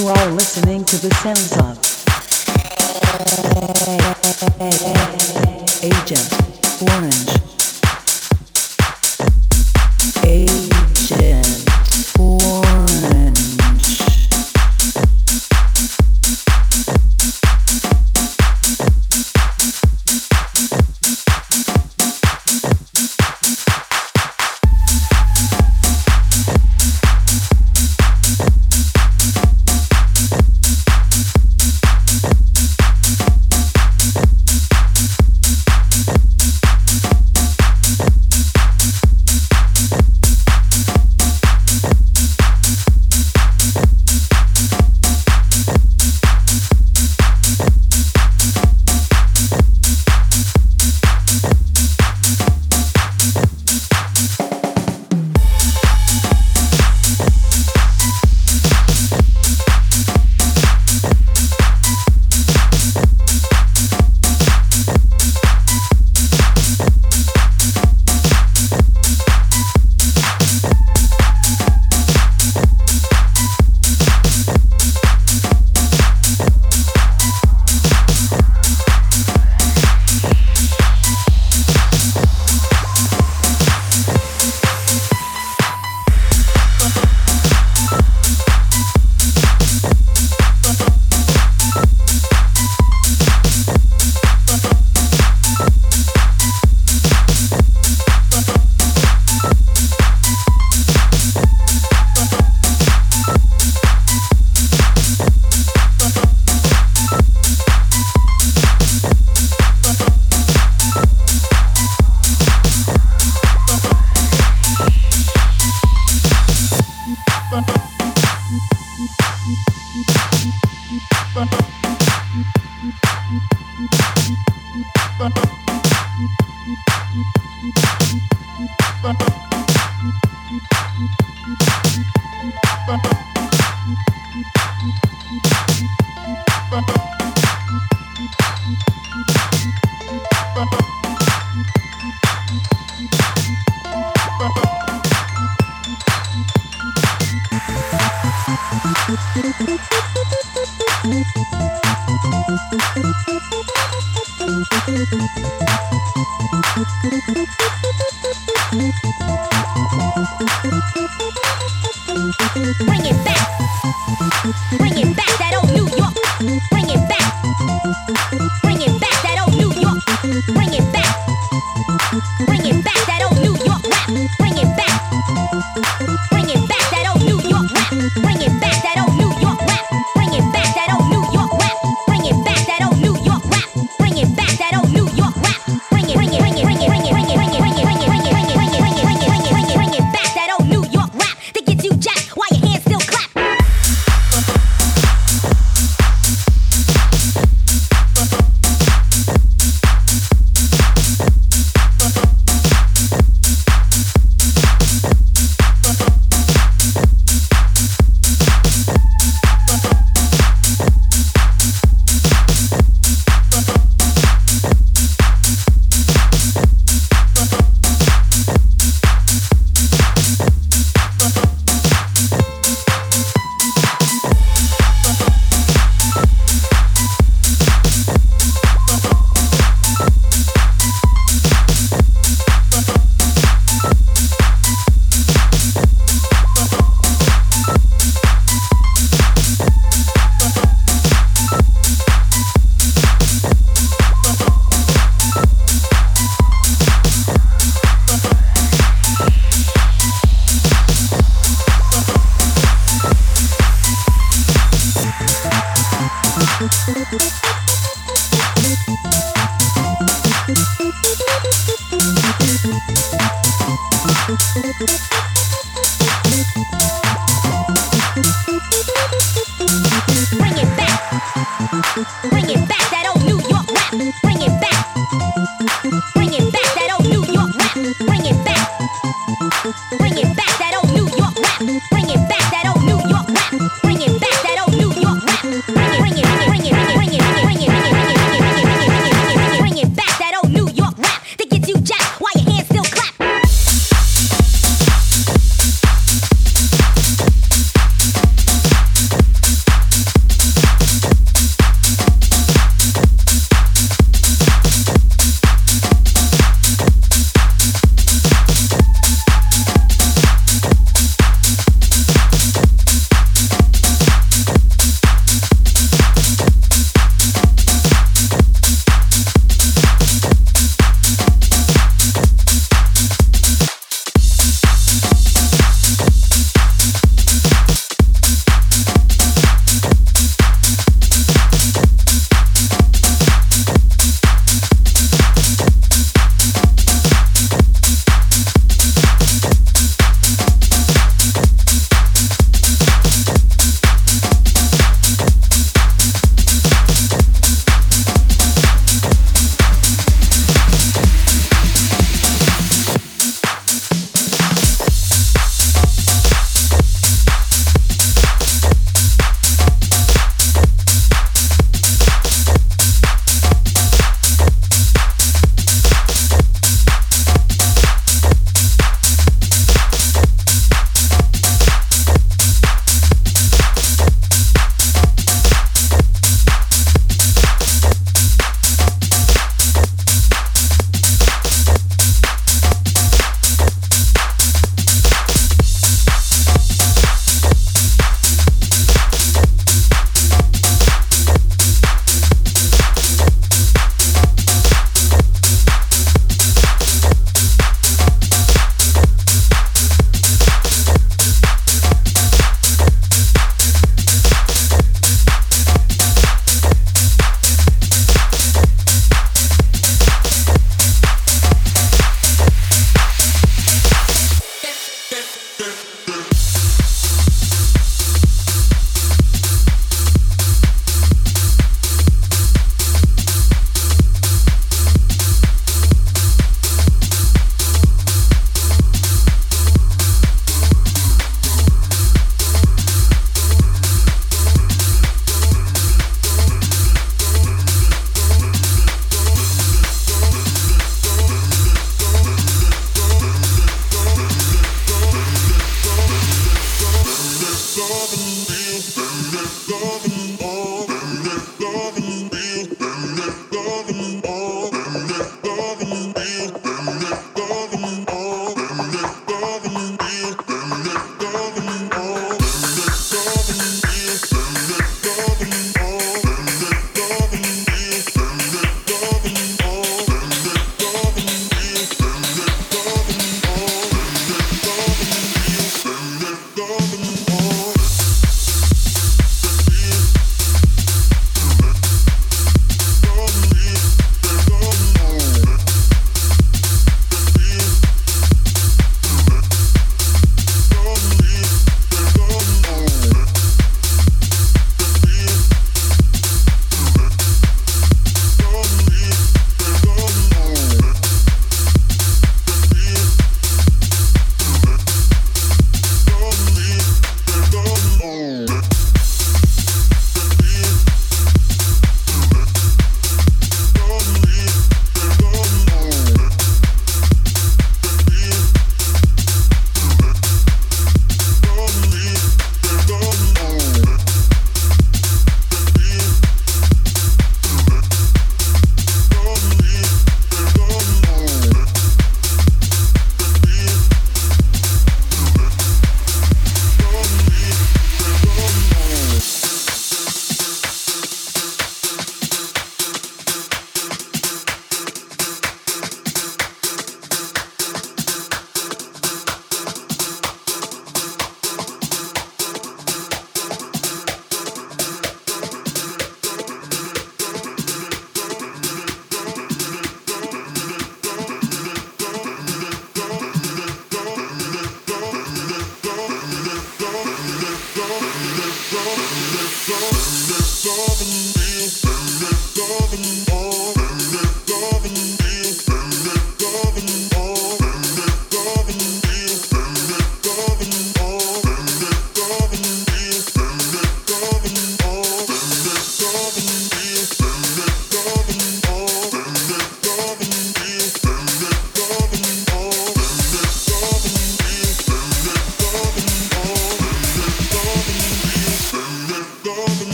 You are listening to the sounds of Agent Orange.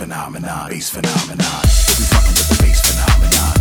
phenomenon, bass phenomenon. We fucking with the bass phenomenon.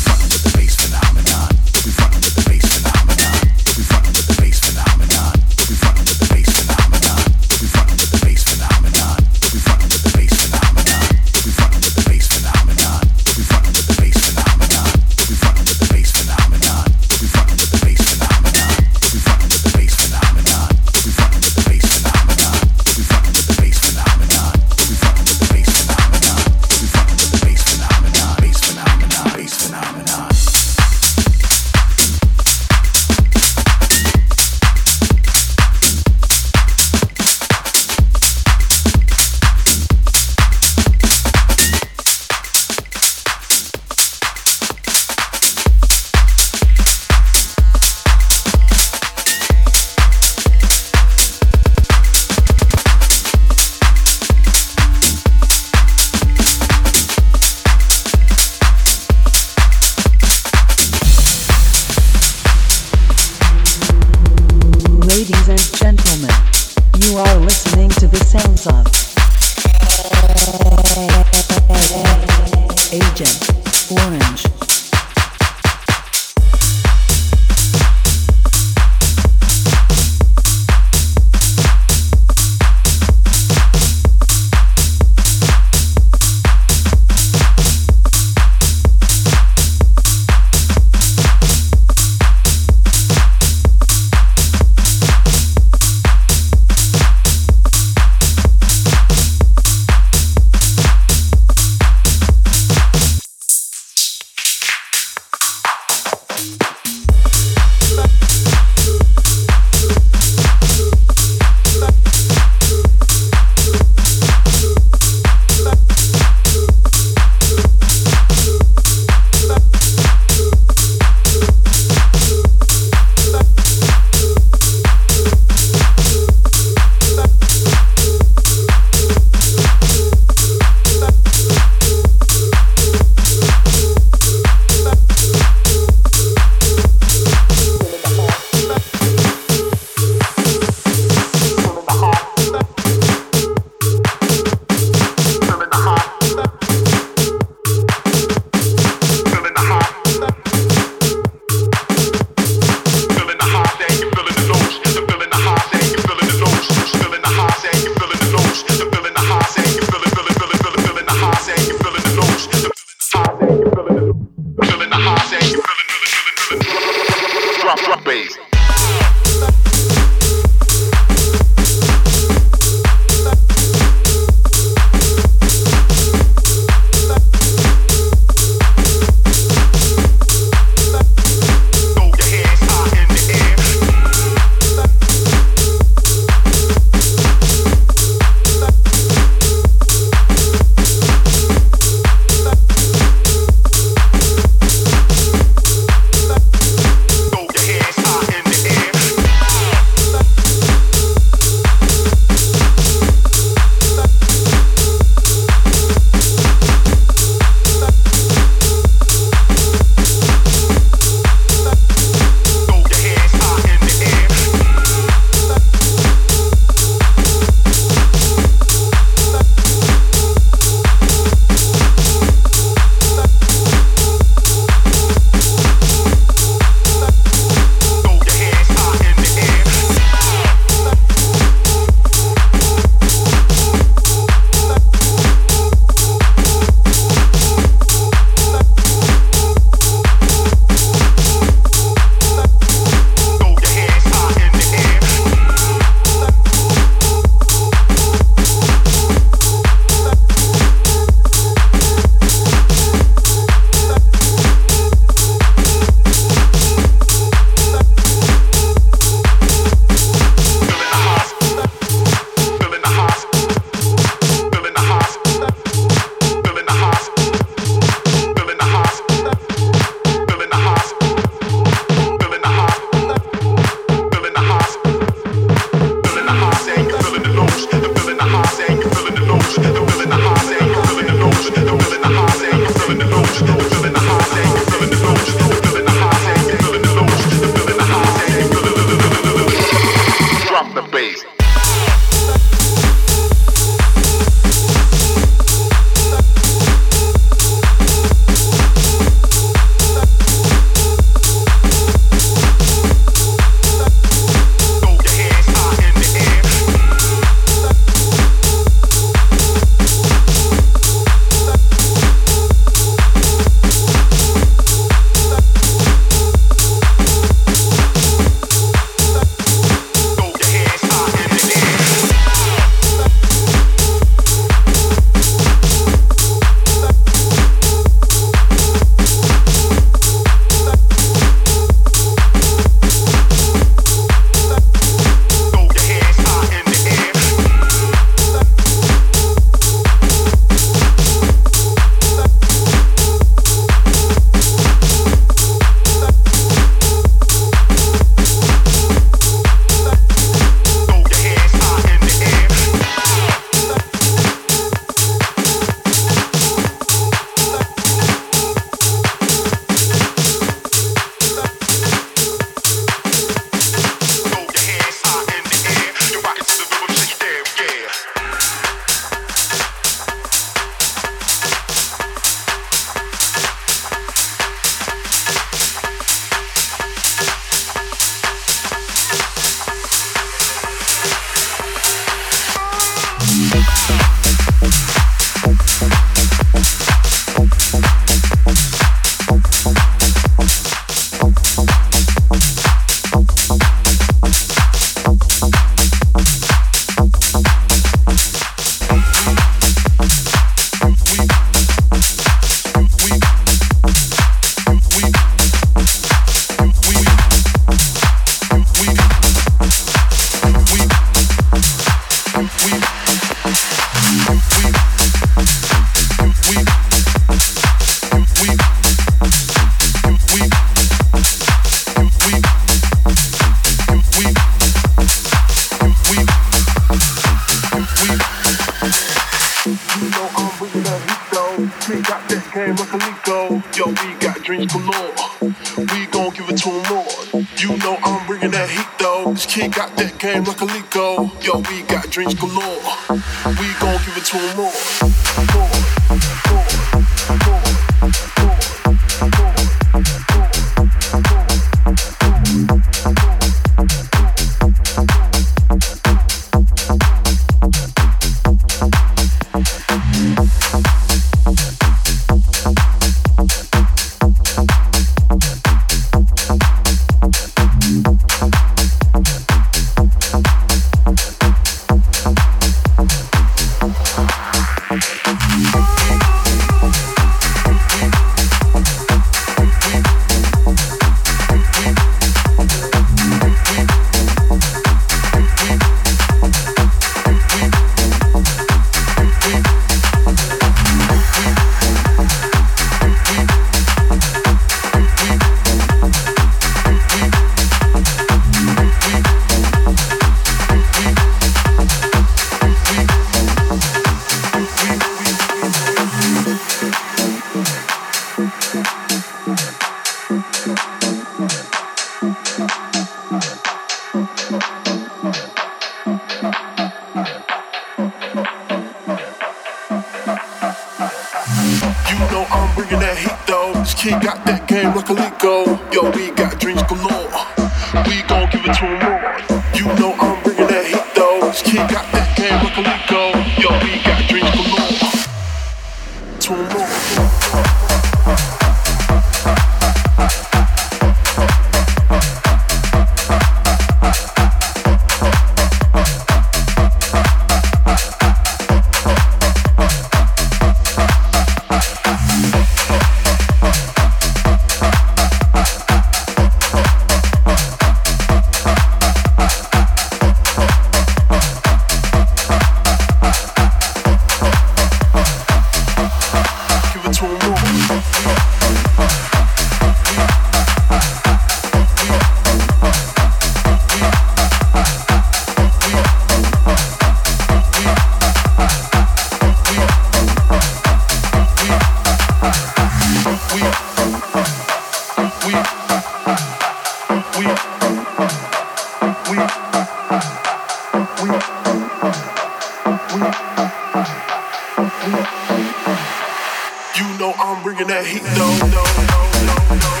You know I'm bringing that heat, no, no, no, no, no.